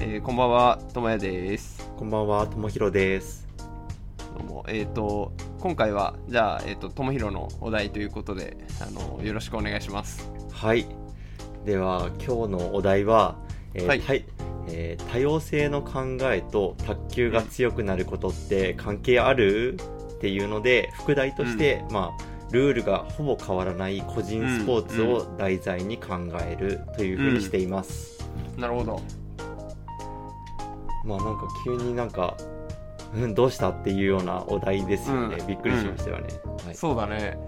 えー、こんばんは、ともやです。こんばんは、ともひろです。どうも、えっ、と、今回は、じゃあ、えっ、と、ともひろのお題ということで、あの、よろしくお願いします。はい。では、今日のお題は、えーはいたいえー多様性の考えと卓球が強くなることって関係ある？っていうので、副題として、まあ、ルールがほぼ変わらない個人スポーツを題材に考えるというふうにしています。なるほど。まあなんか急になんか、うん、どうしたっていうようなお題ですよね。うんびっくりしましたよね。はい。そうだね。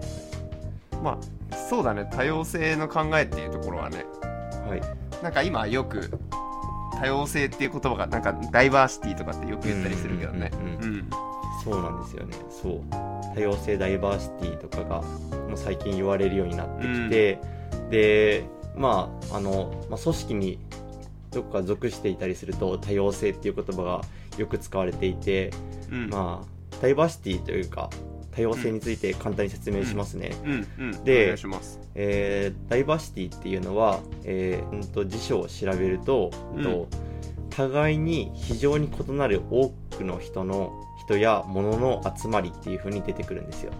まあ、そうだね、多様性の考えっていうところはね、はい。なんか今よく、多様性っていう言葉が、なんか、ダイバーシティとかってよく言ったりするけどね。うんうんうん。そうなんですよねそう多様性ダイバーシティとかがもう最近言われるようになってきて、でまああの、まあ、組織にどこか属していたりすると多様性っていう言葉がよく使われていて、うん。まあダイバーシティというか多様性について簡単に説明しますね。で。えーダイバーシティっていうのは、えーうんと辞書を調べると、うん。と互いに非常に異なる多くの人の人や物の集まりっていう風に出てくるんですよ。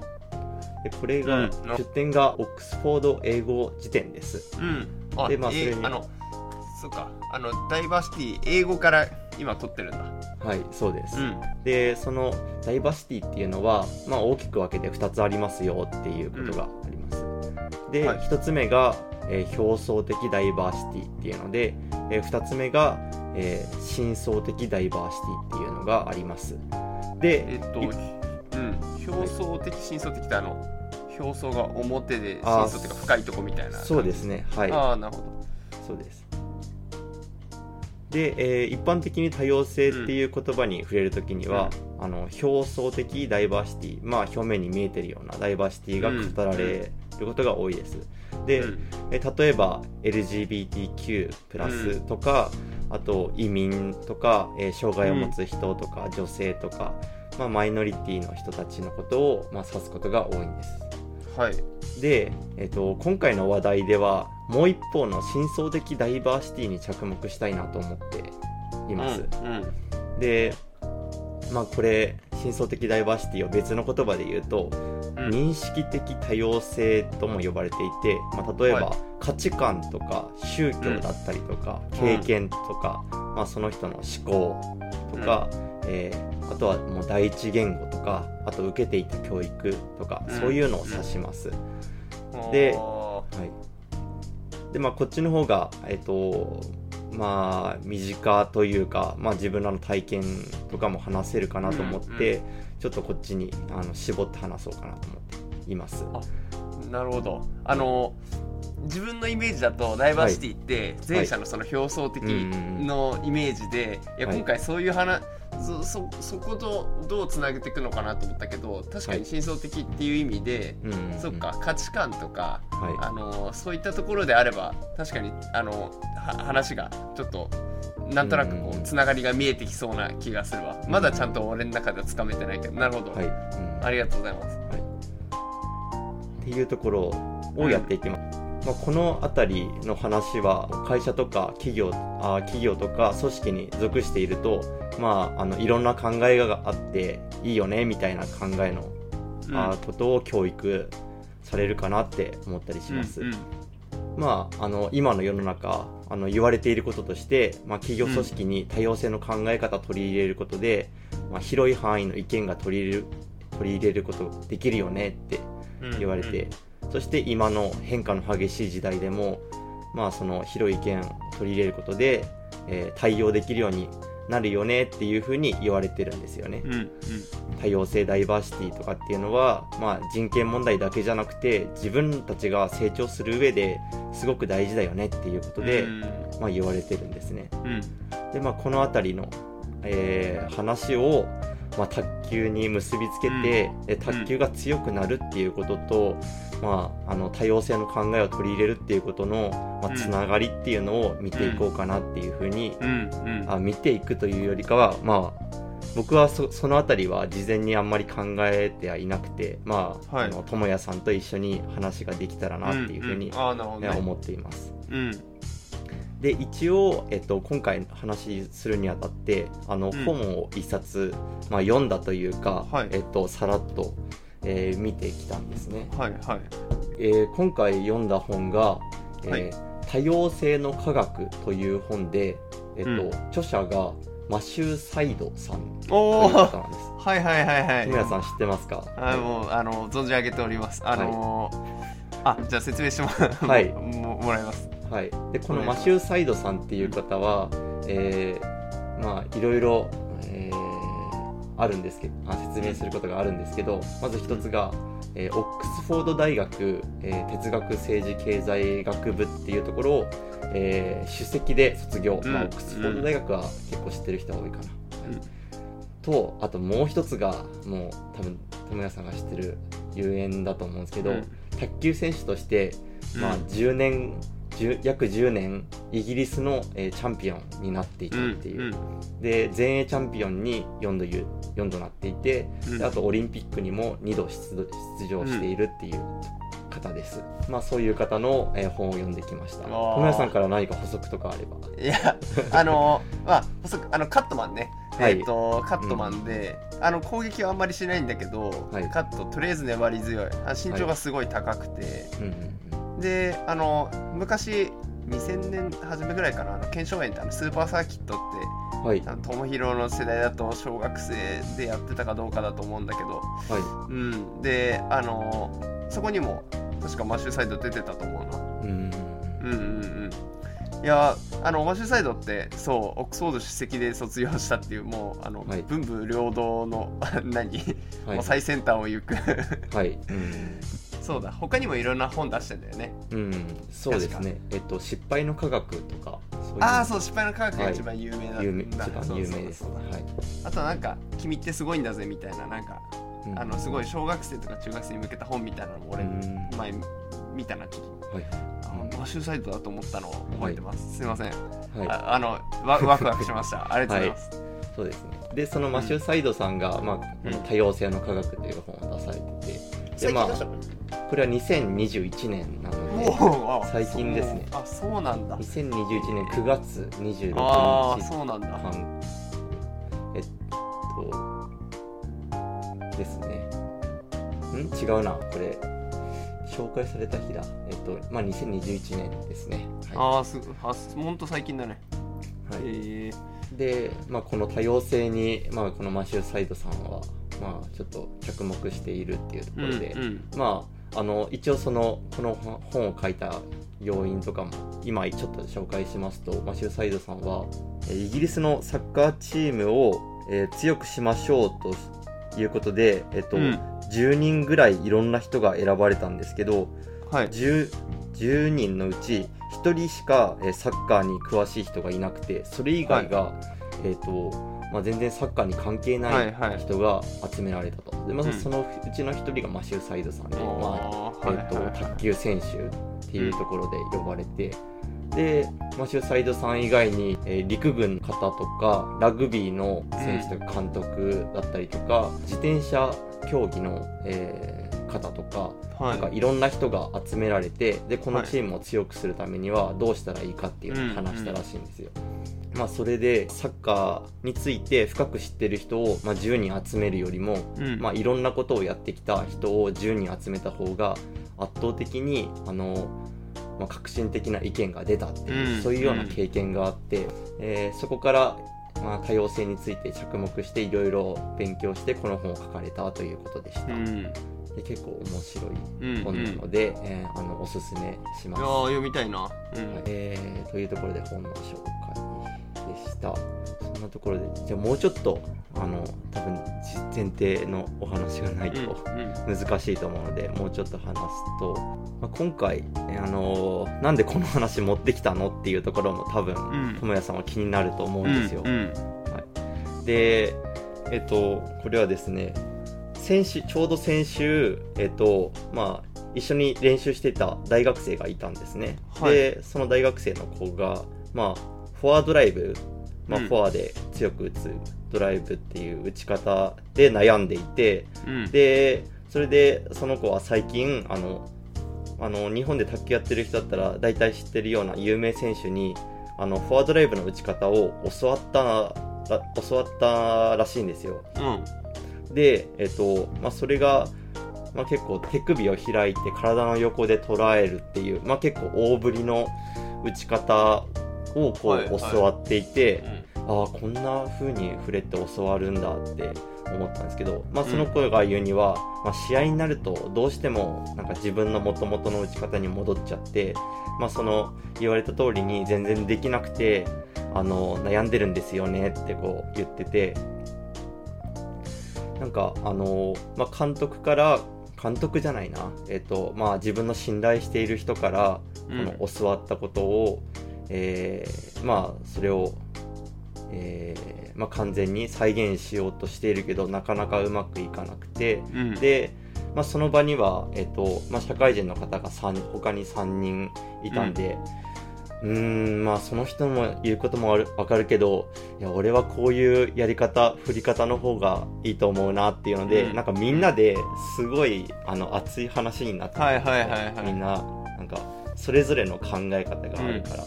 でこれが、うん。出典がオックスフォード英語辞典です。うん。あ、でまあそれにえーあの、そうか、あの、ダイバーシティ、英語から今取ってるんだ。はいそうです、うん。でそのダイバーシティっていうのは、まあ、大きく分けて2つありますよっていうことがあります、で、はい。1つ目が、えー表層的ダイバーシティっていうので、え2つ目が、えー深層的ダイバーシティっていうのがあります。で、えっと、いうん、表層的、深層的ってあの、表層が表で、深層っていうか深いとこみたいな。そうですね。はい。ああ、なるほど。そうですで、えー一般的に多様性っていう言葉に触れるときには、あの表層的ダイバーシティまあ表面に見えてるようなダイバーシティが語られることが多いです、で、うん。え例えば LGBTQ+ プラスとか、あと移民とか、えー障害を持つ人とか、女性とか、まあ、マイノリティの人たちのことを、まあ、指すことが多いんですはい。で、えっと今回の話題ではもう一方の深層的ダイバーシティに着目したいなと思っています、うん。でまあこれ深層的ダイバーシティを別の言葉で言うと、うん。認識的多様性とも呼ばれていて、まあ、例えば、は価値観とか宗教だったりとか、うん。経験とか、まあ、その人の思考とか、えーあとはもう第一言語とかあと受けていた教育とか、うん。そういうのを指します、うん。であはい。でまあこっちの方がえっ、とまあ身近というか、まあ、自分らの体験とかも話せるかなと思って、うんちょっとこっちにあの絞って話そうかなと思っています。ーなるほど。あの、自分のイメージだとダイバーシティって前者のその表層的うん。のイメージで、いやはい。今回そういう話そそそことどうつなげていくのかなと思ったけど確かに深層的っていう意味で、うんうんうん。そっか価値観とかはい。あのそういったところであれば確かにあのは話がちょっとなんとなくこうんうつながりが見えてきそうな気がするわ。まだちゃんと俺の中ではつかめてないけど。なるほど、はい、うんありがとうございます。っていうところをやっていきます、まあ、この辺りの話は会社とか企業あ企業とか組織に属していると、まあ、あのいろんな考えがあっていいよねみたいな考えの、うん。あことを教育されるかなって思ったりします、うんうん。まあ、あの今の世の中あの言われていることとして、まあ、企業組織に多様性の考え方を取り入れることで、まあ、広い範囲の意見が取り入れる取り入れることができるよねってうん。言われて、そして今の変化の激しい時代でも、まあ、その広い意見を取り入れることで、えー対応できるようになるよねっていうふうに言われてるんですよね。うんうん多様性ダイバーシティとかっていうのは、まあ、人権問題だけじゃなくて自分たちが成長する上ですごく大事だよねっていうことで、うんまあ、言われてるんですね。うんで、まあ、この辺りの、えー話を、まあ、卓球に結びつけて、で卓球が強くなるっていうことと、まあ、あの多様性の考えを取り入れるっていうことの、まあ、うん。つながりっていうのを見ていこうかなっていうふうに、うん。うん。あ見ていくというよりかは、まあ、僕はそそのあたりは事前にあんまり考えてはいなくて、まあ、はい。あの智也さんと一緒に話ができたらなっていうふうに、ん。ん。ああなるほどね。ね思っています。うんで一応、えっと、今回話するにあたってあの、うん。本を一冊、まあ、読んだというか、はい。えっと、さらっと、えー見てきたんですね、はいはい。えー今回読んだ本が、えーはい。多様性の科学」という本で、えっとうん。著者がマシュー・サイドさんという方なんです。はいはいはいはい。皆さん知ってますか？あもうあの存じ上げております。あのーあじゃあ説明しても,、はい。ももらいますはい、でこのマシュー・サイドさんっていう方は、えーまあいろいろ、えーあるんですけどあ説明することがあるんですけどまず一つが、えーオックスフォード大学、えー哲学政治経済学部っていうところを、えー首席で卒業、うん。まあ、オックスフォード大学は結構知ってる人が多いかな、うん。とあともう一つがもう多分友也さんが知ってる有縁だと思うんですけど、うん。卓球選手としてまあ、うん。10年10約10年イギリスの、えーチャンピオンになっていたっていう、うんで全英チャンピオンに4度ゆ4度なっていて、うん。であとオリンピックにも2度出出場しているっていう方です、まあそういう方の、えー本を読んできました。あー。友也さんから何か補足とかあれば。いやあの まあ補足あのカットマンね、はい。えっ、とカットマンで、あの攻撃はあんまりしないんだけど、はい。カットとりあえず粘り強い。あ身長がすごい高くて、うんうんであの昔2000年初めぐらいかなあの腱鞘炎ってあのスーパーサーキットってうんはい。あの友広の世代だと小学生でやってたかどうかだと思うんだけど、はうん、であのそこにも確かマッシュサイド出てたと思うな。いうん。うんうんうん。いやあのマッシュサイドってそうオックスフォード首席で卒業したっていうもうあの、はい。文武両道の 何、はい。もう最先端を行く。はい。うんそうだ他にもいろんな本出してんだよね。うん、そうですね。えっと失敗の科学とかああそう失敗の科学が一番有名なんだ、有名一番そう有名ですはい。あとなんか「君ってすごいんだぜ」みたいななんかうん。あのすごい小学生とか中学生に向けた本みたいなのも俺うん。前見たなちょっとはい。あマッシュサイドだと思ったのを覚えてます、すいません、はい。ああのわワクワクしました。ありがとうございます、そうですね。で、そのマシュー・サイドさんが、多様性の科学という本を出されてて、で、まあ、これは2021年なので、最近ですねあそうなんだ2021年9月26ああ日そうなんだ間、えっと、ですね。ん？違うな、これ。紹介された日だ。えっと、まあ、2021年ですね。はああすあほんと最近だねい。はいへえで、まあ、この多様性に、まあ、このマシュー・サイドさんは、まあ、ちょっと着目しているっていうところで、うんうんまあ、あの一応そのこの本を書いた要因とかも今ちょっと紹介しますとマシュー・サイドさんはえーイギリスのサッカーチームを、えー強くしましょうということで、えっとうん。10人ぐらいいろんな人が選ばれたんですけどはい。10, 10人のうち1人しか、えーサッカーに詳しい人がいなくてそれ以外が、えーとまあ、全然サッカーに関係なはいいはい。人が集められたと、でまうん。ずそのうちの1人がマシュー・サイドさんで、まああえーと卓球選手っていうところで呼ばれて、でマシュー・サイドさん以外に、えー陸軍の方とかラグビーの選手とか監督だったりとか、自転車競技の、えー方とかはなんかいろんな人が集められてでこのチームを強くするためにはどうしたらいいかっていうのを話したらしいんですよ。まあ、それでサッカーについて深く知ってる人を、まあ、10人集めるよりも、うん。まあ、いろんなことをやってきた人を10人集めた方が圧倒的にあの、まあ、革新的な意見が出たっていう、うん。そういうような経験があって、えーそこから、まあ、多様性について着目していろいろ勉強してこの本を書かれたということでした。うんで結構面白うんい本なので、えーあのおすすめします。いやー読みたいな。うん。えーというところで本の紹介でした。そんなところで、じゃあもうちょっと、あの、多分前提のお話がないとうん難しいと思うので、もうちょっと話すと、まあ、今回、えーあのーなんでこの話持ってきたのっていうところも多分、うん。智也さんは気になると思うんですよ。うんうん。で、えっと、これはですね、先週、ちょうど先週、えっと、まあ、一緒に練習してた大学生がいたんですね。はい。で、その大学生の子が、まあ、フォアドライブ、まあ、うん。フォアで強く打つドライブっていう打ち方で悩んでいて、うん。で、それで、その子は最近、あの、あの、日本で卓球やってる人だったら、大体知ってるような有名選手に、あのフォアドライブの打ち方を教わったら教わったらしいんですよ。うんで、えっとまあ、それが、まあ、結構手首を開いて体の横で捉えるっていう、まあ、結構大振りの打ち方をこう、はいはい。教わっていて、うんああこんな風に触れて教わるんだって思ったんですけど、まあ、その声が言うには、まあ、試合になるとどうしてもなんか自分の元々の打ち方に戻っちゃって、まあ、その言われた通りに全然できなくてあの悩んでるんですよねってこう言っててなんかあの、まあ、監督から監督じゃないな、えっとまあ、自分の信頼している人からこうん。の教わったことを、えーまあそれを、えーまあ、完全に再現しようとしているけどなかなかうまくいかなくて。うん。で、まあ、その場には、えっとまあ、社会人の方が3他に3人いたんで、うーんまあその人も言うこともあるわかるけどいや俺はこういうやり方振り方の方がいいと思うなっていうので、うん。なんかみんなですごいあの熱い話になってたんですよ。はいはいはいはい。みんななんかそれぞれの考え方があるから、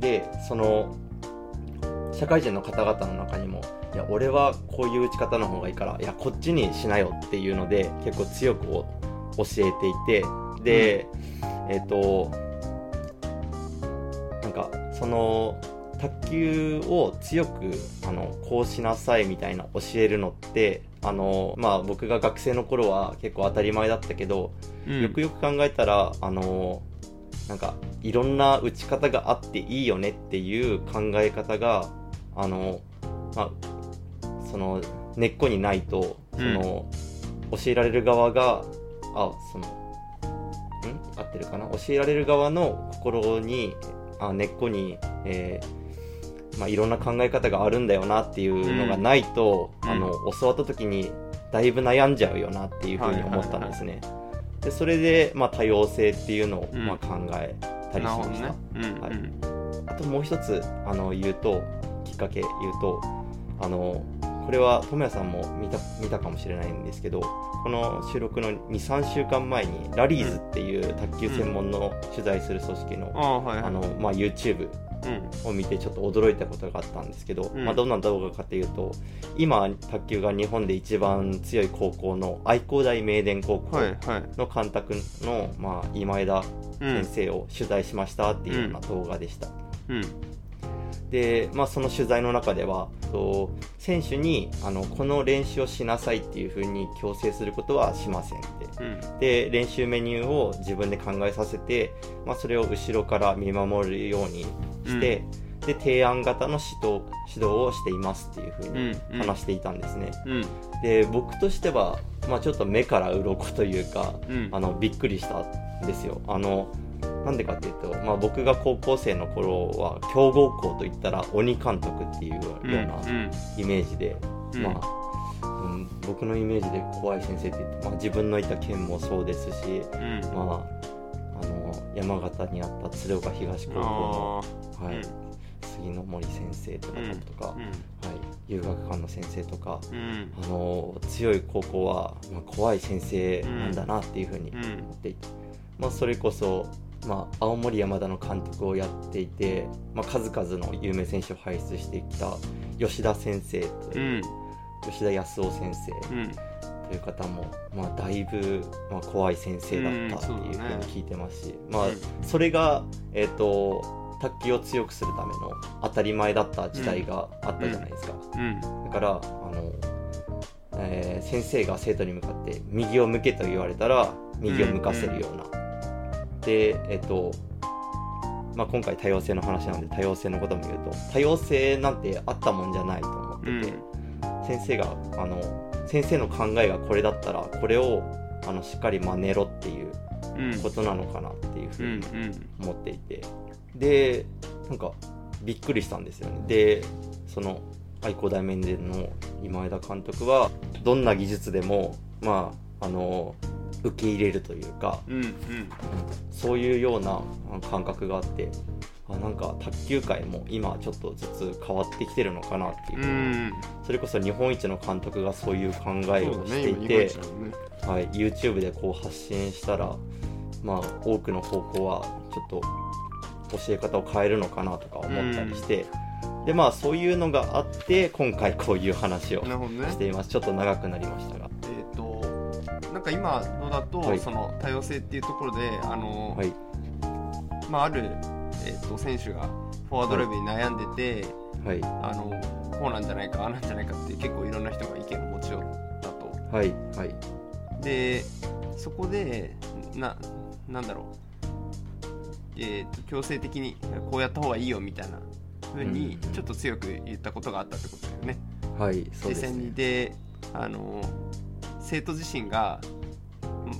でその社会人の方々の中にもいや俺はこういう打ち方の方がいいからいやこっちにしなよっていうので結構強く教えていてで、えっ、とその卓球を強くあのこうしなさいみたいな教えるのってあの、まあ、僕が学生の頃は結構当たり前だったけど、うん。よくよく考えたらあのなんかいろんな打ち方があっていいよねっていう考え方があの、まあ、その根っこにないとその、教えられる側があそのん？合ってるかな？教えられる側の心にあ根っこに、えーまあ、いろんな考え方があるんだよなっていうのがないと、うん。あの教わった時にだいぶ悩んじゃうよなっていうふうに思ったんですね。でそれで、まあ、多様性っていうのを、うん。まあ、考えたりしました。ね。うんはい。うんあともう一つあの言うときっかけ言うとあのこれは智也さんも見た見たかもしれないんですけどこの収録の23週間前にラリーズっていう卓球専門の取材する組織の,、あのまあ、YouTube うん。を見てちょっと驚いたことがあったんですけど、うん。まあ、どんな動画かというと今卓球が日本で一番強い高校の愛工大名電高校の監督の、まあ、今枝うん先生を取材しましたっていうような動画でした。うんで、まあ、その取材の中ではと選手にあのこの練習をしなさいっていうふうに強制することはしませんって。うん。で練習メニューを自分で考えさせて、まあ、それを後ろから見守るようにして、で提案型の指導指導をしていますっていうふうにうん。話していたんですね、うん。で僕としては、まあ、ちょっと目から鱗というかうん。あのびっくりしたんですよ。あのなんでかっていうと、まあ、僕が高校生の頃は強豪校といったら鬼監督っていうよううんなうん。イメージで、うん。まあ、うん、僕のイメージで怖い先生って言うと、まあ、自分のいた県もそうですし、うん。まあ、あの山形にあった鶴岡東高校の、はい。杉野森先生とかうんとか、はい、うん。遊学館の先生とか、うん。あの強い高校は、まあ、怖い先生なんだなっていうふうにうん。思っていて、まあ、それこそ、まあ、青森山田の監督をやっていて、まあ、数々の有名選手を輩出してきた吉田先生とういう、ん。吉田康夫先生うんという方も、まあ、だいぶ、まあ、怖い先生だったっていうふうに聞いてますし、まあうん。それが、えー、と卓球を強くするための当たり前だった時代があったじゃないですか。うん。だからあの、えー先生が生徒に向かって右を向けと言われたら右を向かせるような、でえっ、とまあ、今回多様性の話なので多様性のことも言うと多様性なんてあったもんじゃないと思ってて、先生があの先生の考えがこれだったらこれをあのしっかり真似ろっていううん。ことなのかなっていうふううんにうん。思っていてでなんかびっくりしたんですよね。でその愛工大面での今枝監督はどんな技術でもまああの受け入れるというかうんうん。そういうようなあ感覚があってあなんか卓球界も今ちょっとずつ変わってきてるのかなっていう。う、ん。それこそ日本一の監督がそういう考えをしていて、一だもんね。はい、YouTube でこう発信したら、まあ、多くの高校はちょっと教え方を変えるのかなとか思ったりして、でまあそういうのがあって今回こういう話をしています。ちょっと長くなりましたが。えっ、となんか今のだと、はい。その多様性っていうところであの、はい。まあ、ある、えー、と選手がフォワードレベルに悩んでて、はい。あのこうなんじゃないかああなんじゃないかって結構いろんな人が意見を持ち寄ったと。はい。はい。でそこでななんだろう、えー、と強制的にこうやった方がいいよみたいな。風にうん。ちょっと強く言ったことがあったってことだよね。はい。そう実際ですね。にであの生徒自身が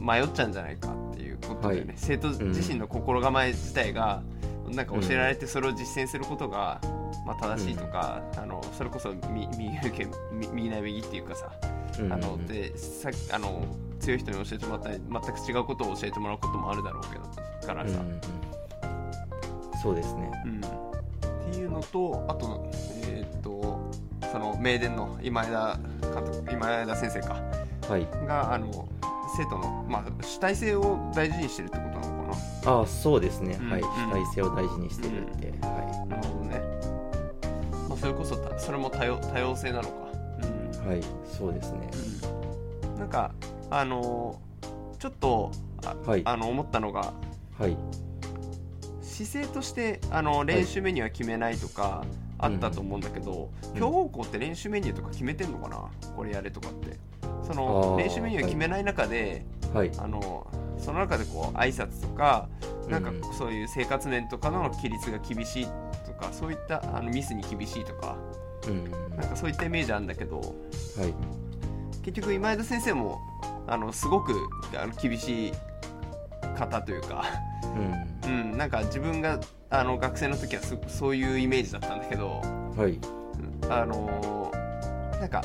迷っちゃうんじゃないかっていうことだよね、はい。生徒自身の心構え自体が、なんか教えられてそれを実践することが、まあ、正しいとか、あのそれこそみ右受けみ右な右っていうかさ、うん。あのでさあの強い人に教えてもらったり全く違うことを教えてもらうこともあるだろうけどからさ、うんうんそうですね。うん。っていうのとあとえーっとその名電の今枝監督今枝先生かはい。があの生徒の、まあ、主体性を大事にしてるってことなのかああそうですね、はい。うん。うん主体性を大事にしてるって、はななるほどね、まあ、それこそたそれも多様多様性なのか。い、はい、そうですね。うん、うん、なんかあのちょっとあ,、はい。あの思ったのがはい姿勢としてあの練習メニューは決めないとか、あったと思うんだけど、うん。強豪校って練習メニューとか決めてんのかな？これやれとかって。そあのー。練習メニューを決めない中で、はい。あのその中でこう挨拶とかなんかうんそういう生活面とかの規律が厳しいとかそういったあのミスに厳しいとかうん。なんかそういったイメージあるんだけどはい。結局今枝先生もあのすごくあの厳しい方というか、うん。うん、なんか自分があの学生の時はすそういうイメージだったんだけど、はい。うんあのーなんか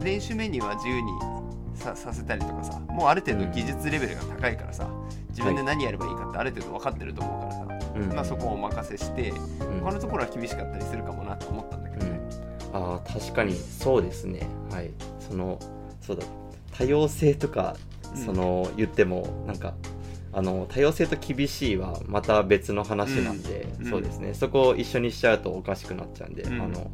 練習メニューは自由にささせたりとかさもうある程度技術レベルが高いからさ自分で何やればいいかってある程度分かってると思うからさ、うん。まあ、そこをお任せしてうん。他のところは厳しかったりするかもなと思ったんだけど。ね。ああ確かにそうですね。はい。そのそうだ。多様性とかうん。その、言ってもなんかあの多様性と厳しいはまた別の話なんで、うん。そうですね。そこを一緒にしちゃうとおかしくなっちゃうんで、うん。あの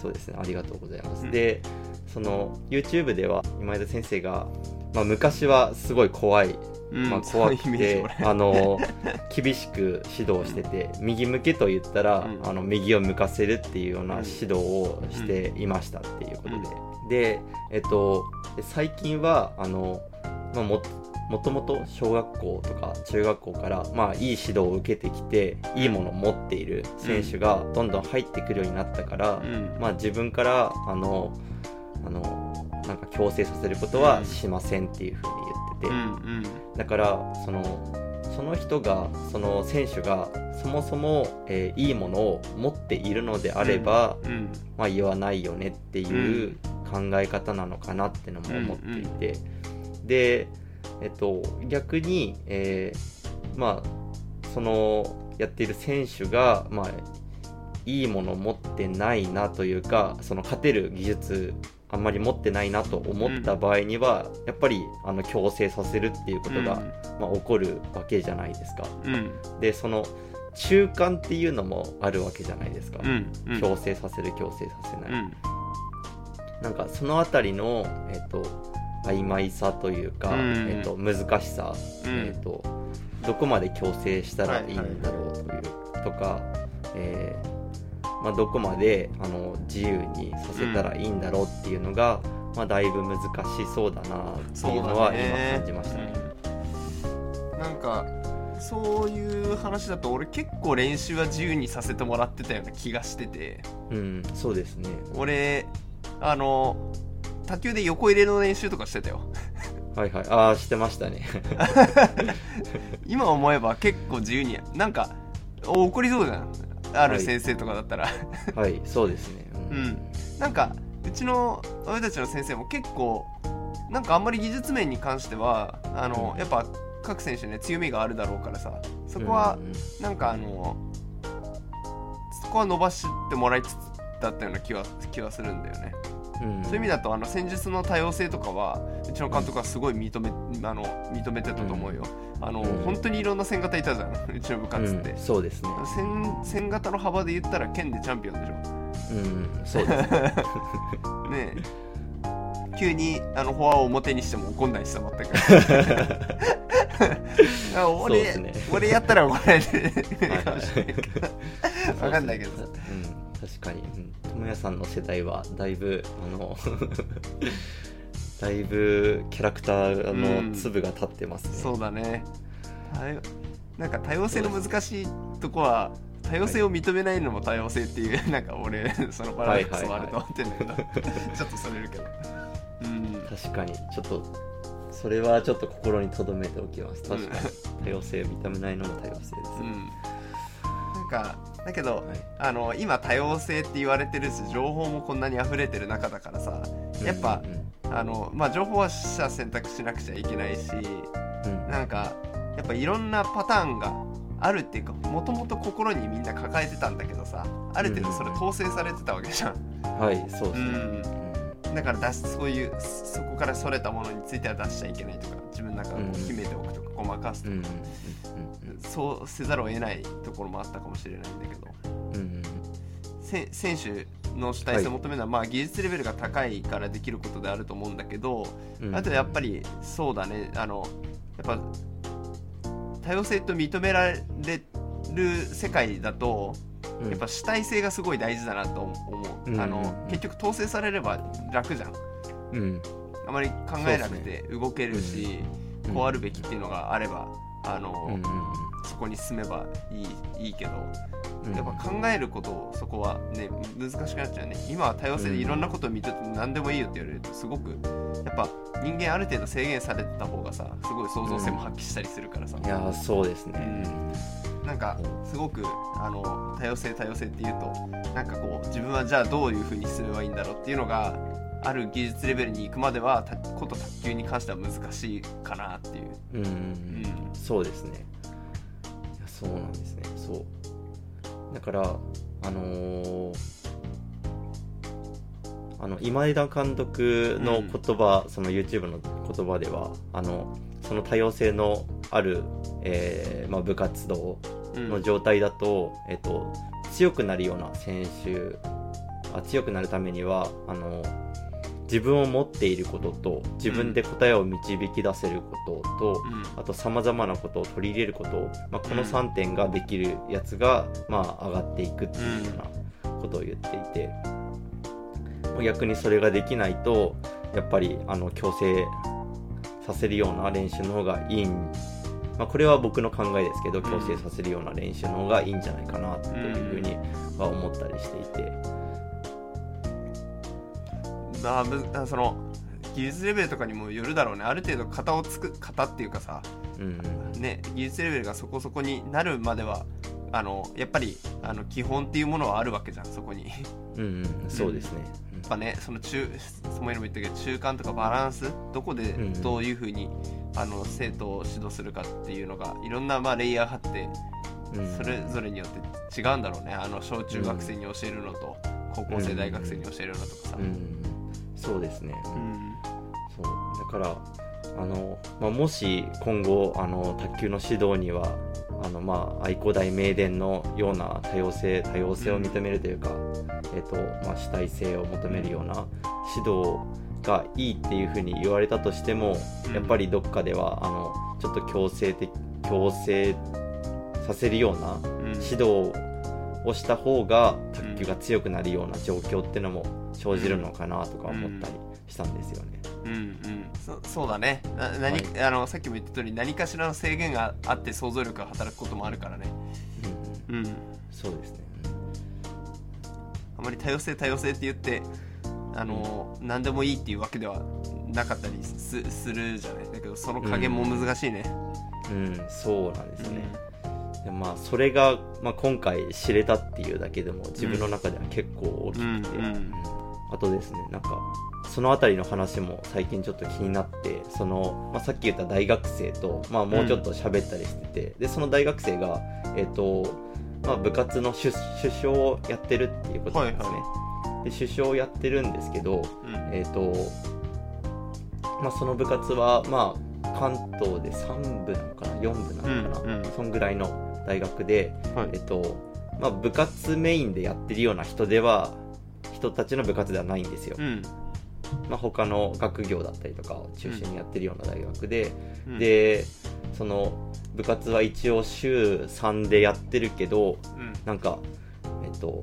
そうですね。ありがとうございます、うん。でその YouTube では今枝先生が、まあ、昔はすごい怖い。うん。まあ、怖くてメージ俺あの 厳しく指導してて右向けと言ったら、うん。あの右を向かせるっていうような指導をしていましたっていうことで、で、えっと、で最近はあの、まあ、ももともと小学校とか中学校から、まあ、いい指導を受けてきていいものを持っている選手がどんどん入ってくるようになったから、うん。まあ、自分からあのあのなんか強制させることはしませんっていうふうに言ってて。うんだからそのその人がその選手がそもそも、えーいいものを持っているのであれば、うんうん。まあ、言わないよねっていう考え方なのかなってのも思っていて、で、えっと、逆に、えーまあそのやっている選手が、まあ、いいものを持ってないなというかその勝てる技術あんまり持ってないなと思った場合には、やっぱりあの強制させるっていうことが、まあ、起こるわけじゃないですか。うん。でその中間っていうのもあるわけじゃないですか、うん。うん。強制させる強制させない、うん。なんかそのあたりの、えっと曖昧さというか、うん。えっと難しさ、うん。えっとどこまで強制したらいいんだろうという、とか、えーまあ、どこまであの自由にさせたらいいんだろうっていうのが、まあ、だいぶ難しそうだなっていうのは今感じましたね。うん。なんかそういう話だと俺結構練習は自由にさせてもらってたような気がしてて。うん、そうですね。俺あの卓球で横入れの練習とかしてたよ。はいはい。ああ、してましたね。今思えば結構自由になんかお怒りそうじゃん。あはいる先生とかだったら、はい、そうですね。うん。なんかうちの俺たちの先生も結構なんかあんまり技術面に関してはあの、うん。やっぱ各選手ね強みがあるだろうからさそこはうんうん。なんかあのそこは伸ばしてもらいつつだったような気は気はするんだよねうん。そういう意味だとあの戦術の多様性とかはうちの監督はすごい認めあの認めてたと思うよ、あのうん。本当にいろんな戦型いたじゃんうちの部活って、うん。そうですね。戦戦型の幅で言ったら県でチャンピオンでしょ。うん。そうですね。ねえ。急にあのフォアを表にしても怒んないしさ全く。俺ね。俺やったら怒られる。はい。かもしれないけどわかんないけどさうん、確かに、うん、智也さんの世代はだいぶあの だいぶキャラクターの粒が立ってますね、そうだね。なんか多様性の難しいとこは多様性を認めないのも多様性っていう、なんか俺そのパラドックスもあると思ってんだけど、ちょっとそれるけど。うん。確かに。ちょっとそれはちょっと心に留めておきます。確かに。多様性を認めないのも多様性です、うんなんかだけど、はい。あの今多様性って言われてるし情報もこんなに溢れてる中だからさやっぱうん。あの、まあ、情報は取捨選択しなくちゃいけないしうん。なんかやっぱいろんなパターンがあるっていうかもともと心にみんな抱えてたんだけどさある程度それ統制されてたわけじゃん、はいそうですね、うんだから出しそういうそこからそれたものについては出しちゃいけないとか自分の中でこう決めておくとかごまかすとか、そうせざるを得ないところもあったかもしれないんだけど。選手の主体性を求めるのは、まあ技術レベルが高いからできることであると思うんだけど、うん。あとやっぱりそうだね。あのやっぱ多様性と認められる世界だとうん。やっぱ主体性がすごい大事だなと思う、うん。あの結局統制されれば楽じゃん。うん。あまり考えなくて動けるし、うん。こうあるべきっていうのがあればあの、うんそこに進めばいいいいけどうん。やっぱ考えることをそこはね難しくなっちゃうね。今は多様性でいろんなことを見てて何でもいいよって言われるとすごくやっぱ人間ある程度制限されてた方がさすごい創造性も発揮したりするからさ、いやーそうですね、なんかすごくあの多様性多様性っていうとなんかこう自分はじゃあどういうふうに進めばいいんだろうっていうのがある技術レベルに行くまではたこと卓球に関しては難しいかなっていう。うんうんうん。そうですね。いやそうなんですね。そう。だからあのーあの今枝監督の言葉、その YouTube の言葉ではあのその多様性のある、えーまあ、部活動うんの状態だと、えっと、強くなるような選手あ強くなるためにはあの自分を持っていることと自分で答えを導き出せることと、うん。あとさまざまなことを取り入れること、まあ、この3点ができるやつが、まあ、上がっていくっていうようなことを言っていて、逆にそれができないとやっぱりあの強制させるような練習の方がいいん、まあ、これは僕の考えですけど強制させるような練習の方がいいんじゃないかなというふうには思ったりしていて。まあその技術レベルとかにもよるだろうね。ある程度型をつく型っていうかさ。うん。ね技術レベルがそこそこになるまではあのやっぱりあの基本っていうものはあるわけじゃんそこに。うんうん、そうですね。ぱねその中その前にも言ったけど中間とかバランスどこでうんどういうふうに、あの生徒を指導するかっていうのがいろんなまあレイヤーがあってうん。それぞれによって違うんだろうね。あの小中学生に教えるのと高校生大学生に教えるのとかさ、うん、そうですね。うん。そう。だからあの、まあ、もし今後あの卓球の指導にはあの、まあ、愛工大名電のような多様性多様性を認めるというか、えっとまあ、主体性を求めるような指導がいいっていうふうに言われたとしても、うん。やっぱりどっかではあのちょっと強制的強制させるようなうん。指導をした方が卓球が強くなるような状況っていうのも生じるのかなとか思ったりしたんですよね。うん。うん。そそうだね。な何、はい。あのさっきも言った通り何かしらの制限があって想像力が働くこともあるからね。うん。うん。そうですね。あまり多様性多様性って言ってあの、何でもいいっていうわけではなかったりすするじゃない。だけどその加減も難しいね、うん、そうなんですよね。でまあそれが、まあ、今回知れたっていうだけでも自分の中では結構大きくて、うん。うん。うん。あとですねなんかその辺りの話も最近ちょっと気になってその、まあ、さっき言った大学生と、まあ、もうちょっと喋ったりしてて、でその大学生が、えっとまあ、部活の主主将をやってるっていうことなんですね。はいで首相をやってるんですけど、うん。えっ、と、まあ、その部活は、まあ、関東で3部なのかな？4部なのかな、うんうん。そんぐらいの大学で、はい。えっとまあ、部活メインでやってるような人では人たちの部活ではないんですよ、うんまあ、他の学業だったりとかを中心にやってるような大学で、うん。でその部活は一応週3でやってるけどうん。なんかえっと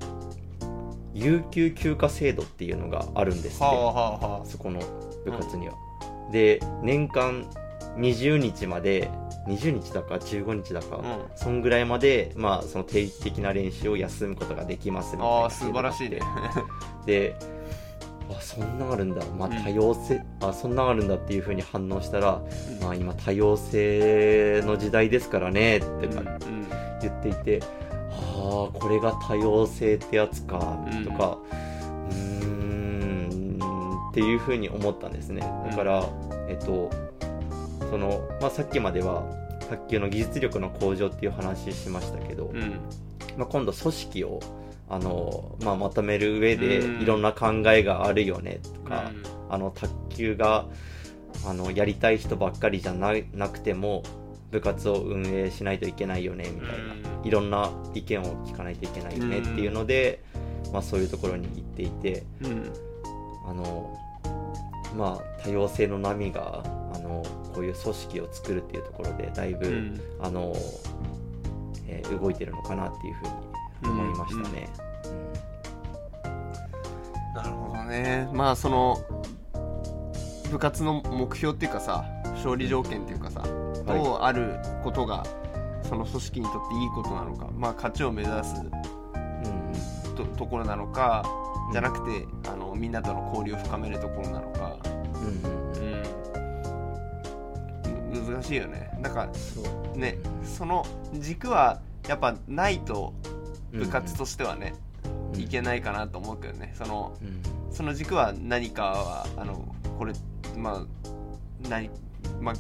有給休暇制度っていうのがあるんですって、はあはあはそこの部活には、で年間20日まで20日だか15日だか、うん。そんぐらいまで、まあ、その定期的な練習を休むことができますみたいなああ素晴らしいね。であそんなあるんだ、まあ、うん多様性、あそんなあるんだっていうふうに反応したら、うん。まあ、今多様性の時代ですからねって言っていて、ああこれが多様性ってやつかうんとかうーんっていうふうに思ったんですね。だから、えっとその、まあ、さっきまでは卓球の技術力の向上っていう話しましたけど、うん。まあ、今度組織をあの、まあ、まとめる上でうん。いろんな考えがあるよねとか、あの卓球があのやりたい人ばっかりじゃななくても部活を運営しないといけないよねみたいな、いろんな意見を聞かないといけないよねっていうので、まあ、そういうところに行っていてあの、まあ、多様性の波があのこういう組織を作るっていうところでだいぶ、うん。あのえー動いてるのかなっていうふうに思いましたね。なるほどね。まあその部活の目標っていうかさ勝利条件っていうかさ、はい。どうあることがその組織にとっていいことなのかまあ勝ちを目指すうん。とところなのかじゃなくてあのみんなとの交流を深めるところなのか、難しいよね。なんかねその軸はやっぱないとうん部活としてはね、うんいけないかなと思うけどね。そのうん。その軸は何かはあのこれまあ何まあ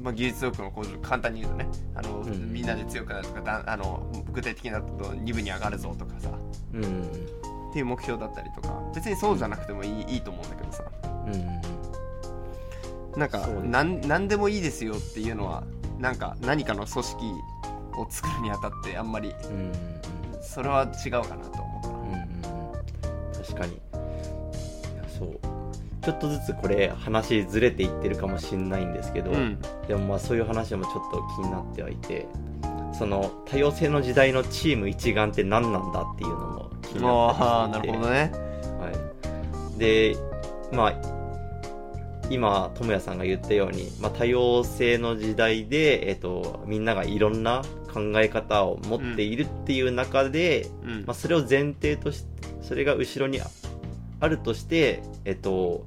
まあ、技術力の向上簡単に言うとねあの、ん。みんなで強くなるとかだあの具体的になると2部に上がるぞとかさ。うん。っていう目標だったりとか。別にそうじゃなくてもいい,、いいと思うんだけどさ。うん。なんかそうですなん何でもいいですよっていうのはなんか何かの組織を作るにあたってあんまりうんうんそれは違うかなと思うかな。うんうん確かに。いやそう。ちょっとずつこれ話ずれていってるかもしれないんですけど、うん。でもまあそういう話もちょっと気になってはいてその多様性の時代のチーム一丸って何なんだっていうのも気になああなって。いてるほどね。はい、でまあ今智也さんが言ったように、まあ、多様性の時代で、えっと、みんながいろんな考え方を持っているっていう中で、うん。まあ、それを前提としてそれが後ろにああるとして、えっと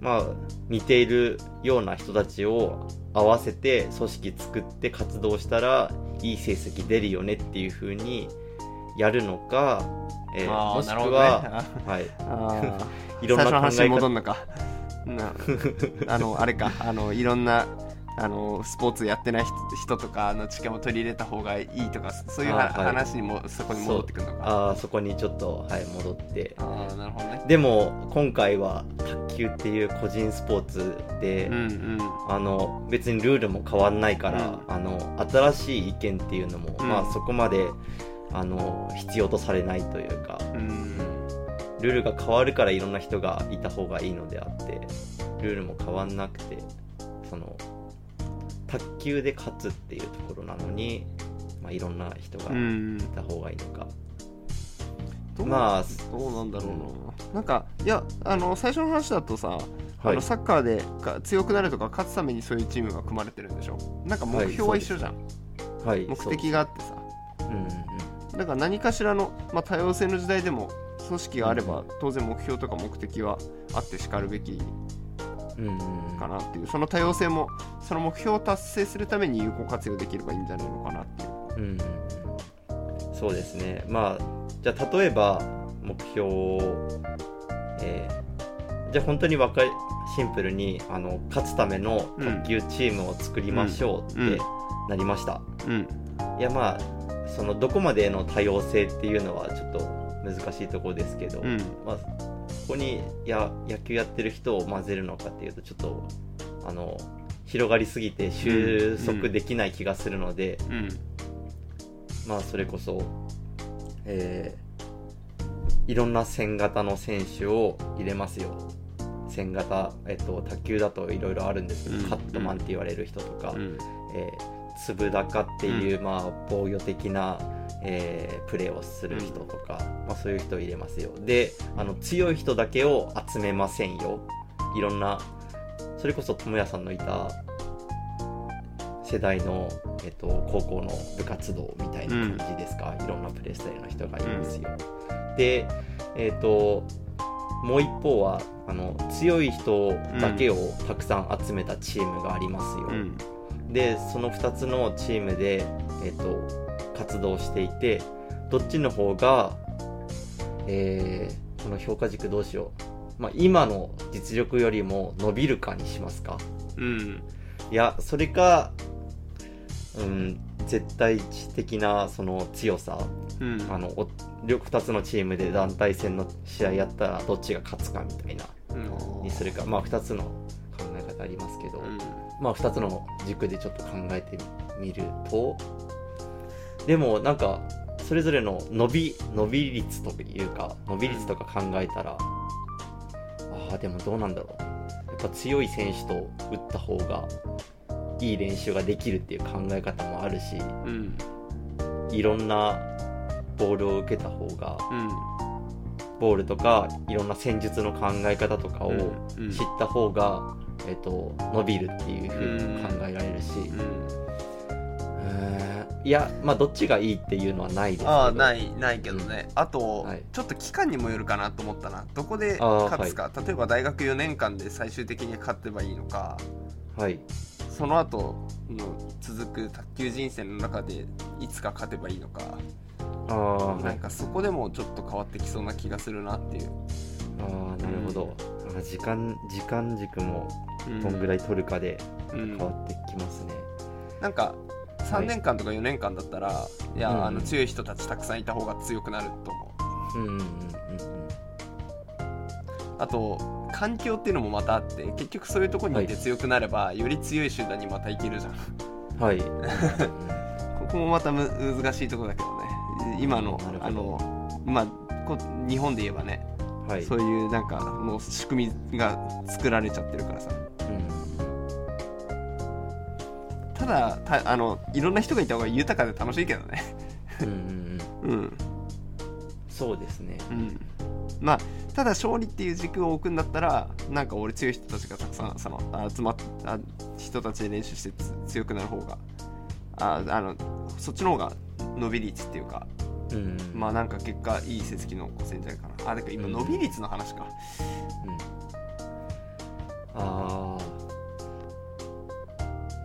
まあ、似ているような人たちを合わせて組織作って活動したらいい成績出るよねっていう風にやるのか、えーもしくあーなるほどね。は、はい、いろんな考え方。に戻んのか。なあのあれか。あのいろんなあのスポーツやってない人人とかの知見も取り入れた方がいいとかそういうはい。話にもそこに戻ってくるのか。あーそこにちょっと、はい、戻って。ああなるほどね。でも今回は卓球っていう個人スポーツで、うんうん。あの別にルールも変わんないから、うん。あの新しい意見っていうのも、うん。まあ、そこまであの必要とされないというかうん。ルールが変わるからいろんな人がいた方がいいのであってルールも変わんなくてその卓球で勝つっていうところなのに、まあ、いろんな人がいうん。た方がいいのか、どうまあどうなんだろうな。なんかいやあの最初の話だとさあはい。のサッカーでか強くなるとか勝つためにそういうチームが組まれてるんでしょ？なんか目標は一緒じゃん、はい目的があってさ。そううんうんだから何かしらの、まあ、多様性の時代でも組織があれば当然目標とか目的はあってしかるべきかなっていう。その多様性もその目標を達成するために有効活用できればいいんじゃないのかなっていう。うん。うんうんそうですね。まあじゃあ例えば目標を、えーじゃあ本当にわかりシンプルにあの勝つための卓球チームを作りましょうってうんうん。なりました、うん。いやまあそのどこまでの多様性っていうのはちょっと難しいところですけど、うん。まあ、ここにや野球やってる人を混ぜるのかっていうとちょっとあの広がりすぎて収束できない気がするので、うんまあそれこそ、えーいろんな線型の選手を入れますよ。線型、えっと、卓球だといろいろあるんですけど、うん。カットマンって言われる人とか、うん。えー粒高っていう、まあ、防御的な、えープレーをする人とか、まあ、そういう人を入れますよ。であの強い人だけを集めませんよ。いろんなそれこそ智也さんのいた世代の、えっと、高校の部活動みたいな感じですか、いろんなプレースタイルの人がいますよ、でえっ、ともう一方はあの強い人だけをたくさん集めたチームがありますよ、うんでその2つのチームで、えっと活動していてどっちの方が、えーこの評価軸どうしよう、まあ、今の実力よりも伸びるかにしますか。うん。いやそれかうん絶対値的なその強さうん。あのお両2つのチームで団体戦の試合やったらどっちが勝つかみたいなうん。にするかまあ2つの考え方ありますけど、うんまあ2つの軸でちょっと考えてみるとでもなんかそれぞれの伸び伸び率というか伸び率とか考えたらああでもどうなんだろう。やっぱ強い選手と打った方がいい練習ができるっていう考え方もあるしうんいろんなボールを受けた方がうん。ボールとかいろんな戦術の考え方とかをうん。知った方が、えっと伸びるっていうふうに考えられるし、うん。えー。いやまあどっちがいいっていうのはないですけど。ああないないけどね、あと、はい。ちょっと期間にもよるかなと思ったな。どこで勝つか、例えば大学4年間で最終的に勝てばいいのか。はい。その後の続く卓球人生の中でいつか勝てばいいのか、あなんいかそこでもちょっと変わってきそうな気がするなっていう、ああなるほど、あー時間時間軸もうんどんぐらい取るかでうん。変わってきますね、なんか3年間とか4年間だったら、い、や、うんあの強い人たちたくさんいた方が強くなると思う。うん、うんうんうん。あと環境っていうのもまたあって結局そういうとこにいて強くなれば、より強い集団にまたいけるじゃん。うんはい、ここもまたむ難しいところだけどね。今のあのまあこ日本で言えばね、はい。そういうなんかもう仕組みが作られちゃってるからさ。うんただたあのいろんな人がいた方が豊かで楽しいけどね。うん。うん。そうですね。うん。まあただ勝利っていう軸を置くんだったらなんか俺強い人たちがたくさんそのあ集まっあ人たちで練習してつ強くなる方がああのそっちの方が伸び率っていうかうんまあなんか結果いい成績残せんじゃないかな。あだから今うん。伸び率の話か、うん。ああ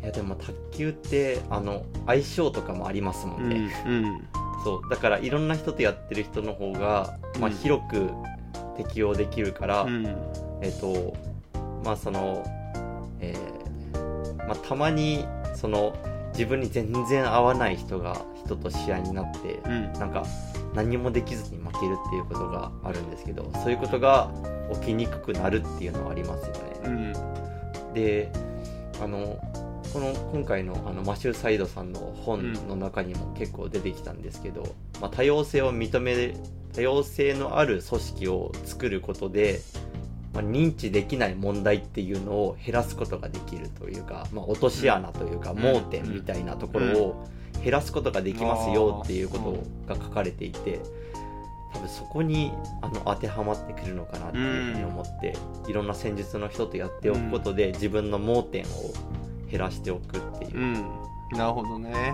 いやでも卓球ってあの相性とかもありますもんね、うんそう。だからいろんな人とやってる人の方が、まあ、うん広く適用できるから、うん。えっ、とまあそのえーまあ、たまにその自分に全然合わない人が人と試合になってうん。なんか何もできずに負けるっていうことがあるんですけどそういうことが起きにくくなるっていうのはありますよね。うん。であのこの今回のあのマシュー・サイドさんの本の中にも結構出てきたんですけど、まあ、多様性を認める多様性のある組織を作ることで、まあ、認知できない問題っていうのを減らすことができるというか、まあ、落とし穴というか、ん。盲点みたいなところを減らすことができますよっていうことが書かれていて多分そこにあの当てはまってくるのかなっていうふうに思って、いろんな戦術の人とやっておくことで、自分の盲点を減らしておくっていう。う。ん。なるほどね。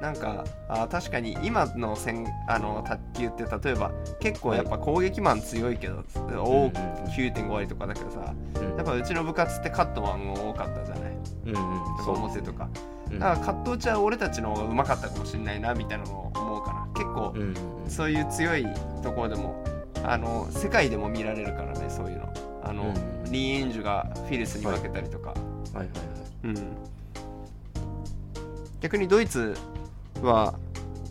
なんかあ確かに今の戦あの卓球って例えば結構やっぱ攻撃マン強いけど、多く9.5割とかだけどさうん。やっぱうちの部活ってカットマンも多かったじゃない？うんうんとか表とか、うんだからカット打ちは俺たちの方が上手かったかもしれないなみたいなのを思うかな。結構そういう強いところでもあの世界でも見られるからねそういうの。あの、うんリー・エンジュがフィルスに負けたりとか、はい。はいはいうん、逆にドイツは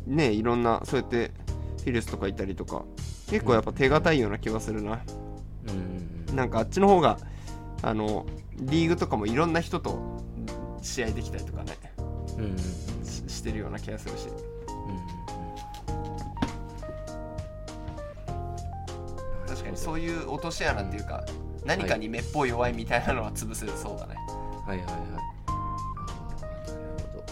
ねいろんなそうやってフィルスとかいたりとか結構やっぱ手堅いような気はするな。うん。なんかあっちの方があのリーグとかもいろんな人と試合できたりとかねししてるような気がするし。確かにそういう落とし穴っていうか何かにめっぽう弱いみたいなのは潰せるそうだね、はいはいはい。あーなるほど。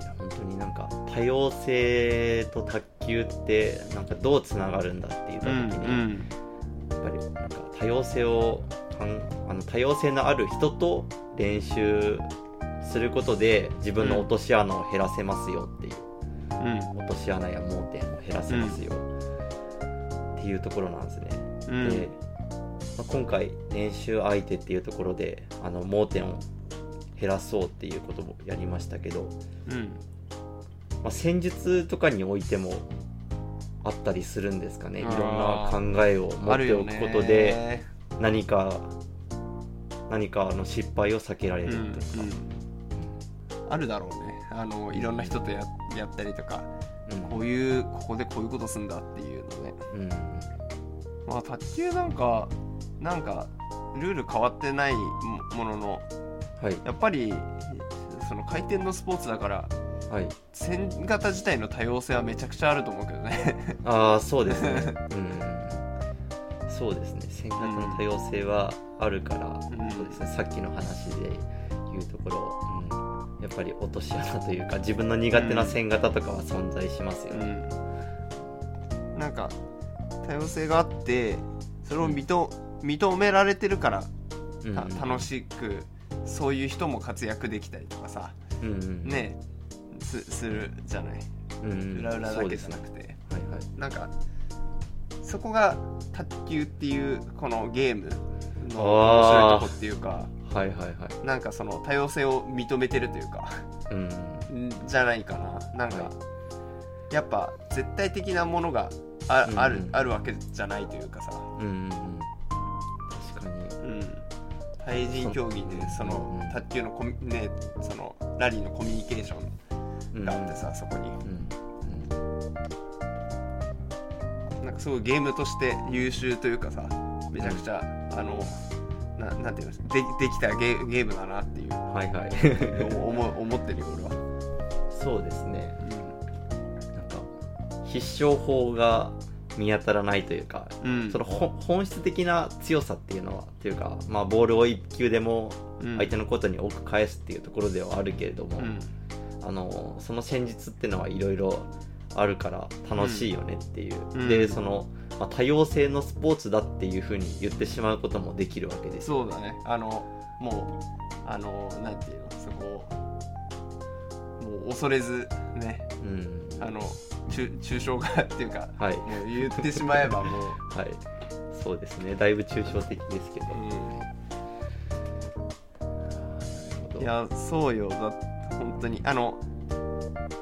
じゃあ本当になんか多様性と卓球ってなんかどうつながるんだって言った時に、やっぱりなんか多様性をあの多様性のある人と練習することで自分の落とし穴を減らせますよっていう、うん。落とし穴や盲点を減らせますよ、っていうところなんですね、うん。で、まあ、今回練習相手っていうところであの盲点を減らそうっていうこともやりましたけど、うん。まあ、戦術とかにおいてもあったりするんですかね。いろんな考えを持っておくことで、ね。何か何かの失敗を避けられうんるとか、うんあるだろうね。あのいろんな人とややったりとかうん。こういうここでこういうことすんだっていうのね。うん。まあ卓球なんかなんかルール変わってないももののはい。やっぱりその回転のスポーツだからはい。線型自体の多様性はめちゃくちゃあると思うけどね。ああそうですね。うん。そうですね。線型の多様性はあるから、ん。そうですね。さっきの話で言うところ、うん、やっぱり落とし穴というか自分の苦手な線型とかは存在しますようね、ん。なんか多様性があってそれを認認められてるからうんた楽しくそういう人も活躍できたりとかさうんうんねすするじゃない？うんうん。裏裏だけじゃなくて、はいはい。なんかそこが卓球っていうこのゲームの面白いとこっていうかはいはいはい。なんかその多様性を認めてるというか。うん。んじゃないかな。なんか、はやっぱ絶対的なものがあ,、あるうん。あるわけじゃないというかさ、うんうんうん。確かに。うん、対人競技でそのうん卓球のコミ、ね、そのラリーのコミュニケーショうん。ンがあってさ、そこに。うんなんかすごいゲームとして優秀というかさめちゃくちゃ、あのななんていうのでできたゲーゲームだなっていう。うんはいはい。思思ってるよ俺は、そうですね。なんか必勝法が見当たらないというかうん。そのほ本質的な強さっていうのはっていうか、まあ、ボールを1球でもうん。相手のことに多く返すっていうところではあるけれども、うん。あのその戦術っていうのはいろいろあるから楽しいよねっていう、うん。でその、まあ、多様性のスポーツだっていうふうに言ってしまうこともできるわけです。よそうだね。あのもうあのなんていうの？そこをもう恐れずね。うん。あの中抽象化っていうかはい。もう言ってしまえばもう、はい。そうですね。だいぶ抽象的ですけど、なるほど。いやそうよ。だ本当に。あの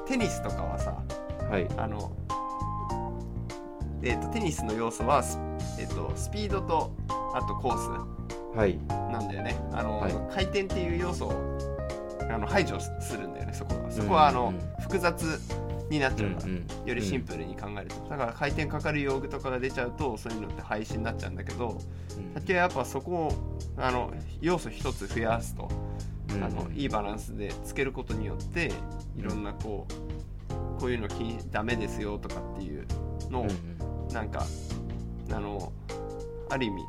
テニスとかはさはい。あのえっ、とテニスの要素はス,、えー、とスピードとあとコーはい。スなんだよね。あの、はい。回転っていう要素をあの排除するんだよねそこは。そこはあの、うん。うん複雑になっちゃうから、うんうん。よりシンプルに考えると、だから回転かかる用具とかが出ちゃうとそういうのって廃止になっちゃうんだけどうん。卓球はやっぱそこをあの要素一つ増やすと、うん。あのいいバランスでつけることによっていろんなこうこういうの禁ダメですよとかっていうのを、うんなんかあのある意味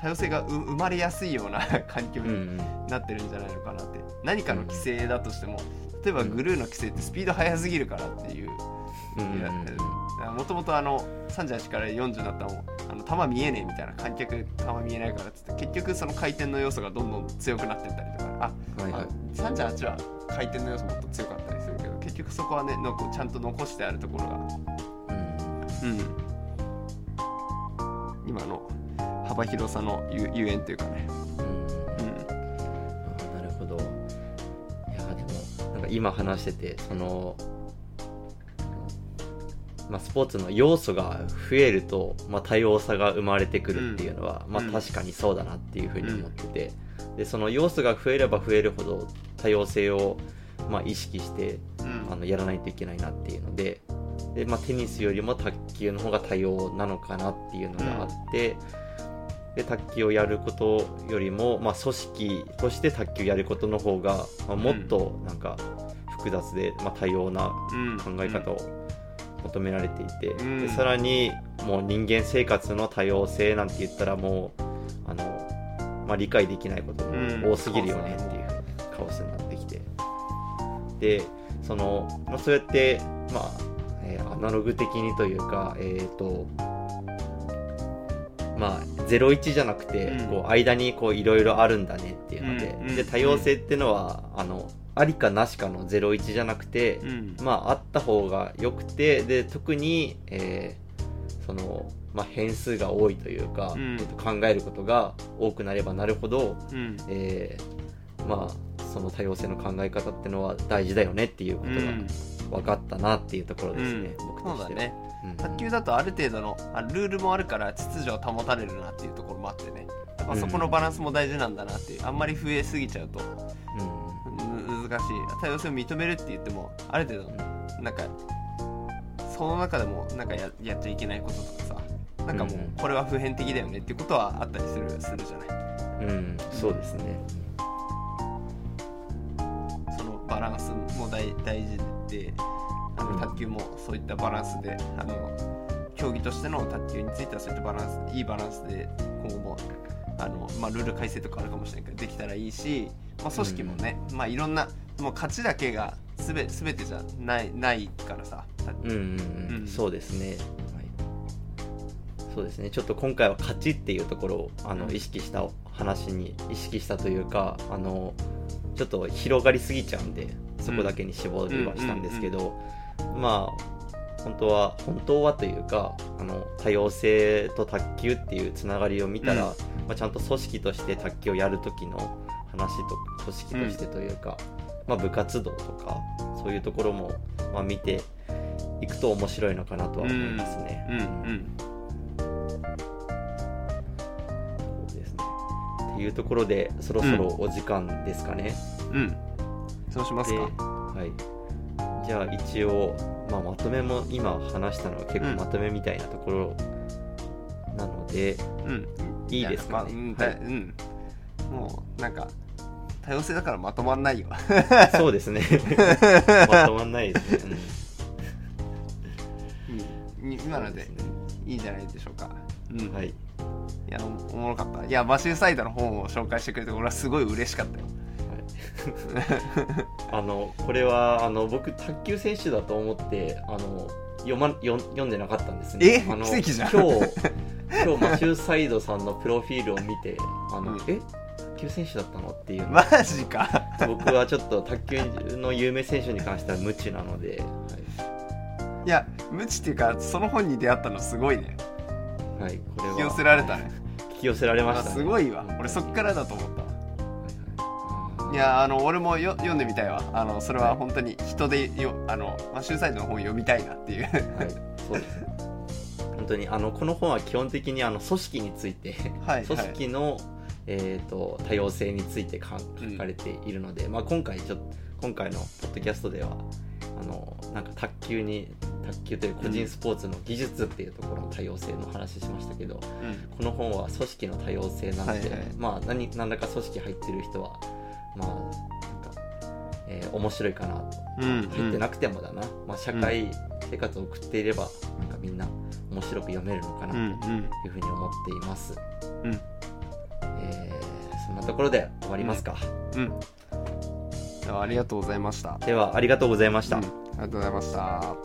多様性がう生まれやすいような 環境にんなってるんじゃないのかなって。何かの規制だとしても例えばグルーの規制ってスピード速すぎるからっていう。もともとあの38から40になったらもうあの球見えねえみたいな観客球見えないからっつって結局その回転の要素がどんどん強くなってったりとか。あはいはい。あ38は回転の要素もっと強かったりするけど結局そこはねのこちゃんと残してあるところが。うん。うん今の幅広さのゆゆえんというかね。うん。うんあなるほど。いやでもなんか今話しててその、まあ、スポーツの要素が増えると、まあ、多様さが生まれてくるっていうのは、まあ、うん。確かにそうだなっていうふうに思ってて、でその要素が増えれば増えるほど多様性を、まあ、意識してうん。あのやらないといけないなっていうのでで、まあ、テニスよりも卓球の方が多様なのかなっていうのがあって、で卓球をやることよりも、まあ、組織として卓球やることの方が、まあ、もっとなんか複雑で、まあ、多様なうん。考え方を求められていて、うん。でさらにもう人間生活の多様性なんて言ったらもうあの、まあ、理解できないこともうん。多すぎるよねっていうカオスになってきて。でその、まあ、そうやって、まあえーアナログ的にというかえっ、とまあ01じゃなくて、うん。こう間にこういろいろあるんだねっていうので,、うんうんで多様性っていうのは、あのありかなしかの01じゃなくて、うん。まああった方がよくてで特に、えーその、まあ、変数が多いというか、うん。えっと考えることが多くなればなるほど、うん。えーまあその多様性の考え方っていうのは大事だよねっていうことうん。が分かったなっていうところですね、うん。僕としては。ね。うん。卓球だとある程度のあルールもあるから秩序を保たれるなっていうところもあってね。やっぱそこのバランスも大事なんだなっていうあんまり増えすぎちゃうと。うん。む難しい。多様性を認めるって言ってもある程度なんかその中でもなんかややっちゃいけないこととかさなんかもううん。これは普遍的だよねっていうことはあったりするするじゃない。うん、うん。そうですね。バランスも大大事であうん。の卓球もそういったバランスであの競技としての卓球についてはそういったバランスいいバランスで今後もあの、まあ、ルール改正とかあるかもしれないけどできたらいいし、まあ、組織もね、まあ、いろんなもう勝ちだけがすべ全てじゃないないからさうんうんうん。うん。そうですね、はい、そうですね。ちょっと今回は勝ちっていうところをあのうん。意識した話に意識したというかあのちょっと広がりすぎちゃうんでそこだけに絞りはしたんですけど、まあ本当は本当はというかあの多様性と卓球っていうつながりを見たら、うん。まあ、ちゃんと組織として卓球をやる時の話と組織としてというか、まあ、部活動とかそういうところも、まあ、見ていくと面白いのかなとは思いますね。うんうんっていうところでそろそろお時間ですかね。うん。そうしますでかはい、じゃあ一応、まあ、まとめも今話したのは結構うん。まとめみたいなところなので、うん。いいですかね。まあうんはい。だうん。もうなんか多様性だからまとまんないよ。そうですね。まとまんないですね。うん。い今のでいいんじゃないでしょうか。うん。はい、いやおおもろかった。いやマシューサイドの本を紹介してくれて俺はすごい嬉しかったよ。あのこれはあの僕卓球選手だと思ってあの読ま読ん読んでなかったんですね。え？あの奇跡じゃん。今日今日マシューサイドさんのプロフィールを見てあの、うん。え？卓球選手だったの？っていうのマジか。僕はちょっと卓球の有名選手に関しては無知なので、いや無知っていうかその本に出会ったのすごいねはいはい、これは。引き寄せられたね。引き寄せられました、ね、あすごいわ。うん。俺そっからだと思った。いはいい。やあの俺もよ読んでみたいわ。あのそれは本当に人でよあのマシューサイドの本読みたいなっていう。はい、そうです。ね本当にあのこの本は基本的にあの組織についてはい組織の、えー、と多様性について書かれているので、まあ、今回ちょっと今回のポッドキャストではあのなんか卓球に卓球という個人スポーツの技術っていうところの多様性の話しましたけど、うん。この本は組織の多様性なので、はいはい。まあ何何らか組織入ってる人はまあなんか、えー面白いかなと、うん入ってなくてもだな、まあ、社会生活を送っていればなんかみんな面白く読めるのかなとうん。いうふうに思っています、うん。えーそんなところで終わりますか、うんうんありがとうございました。ではありがとうございました、うんありがとうございました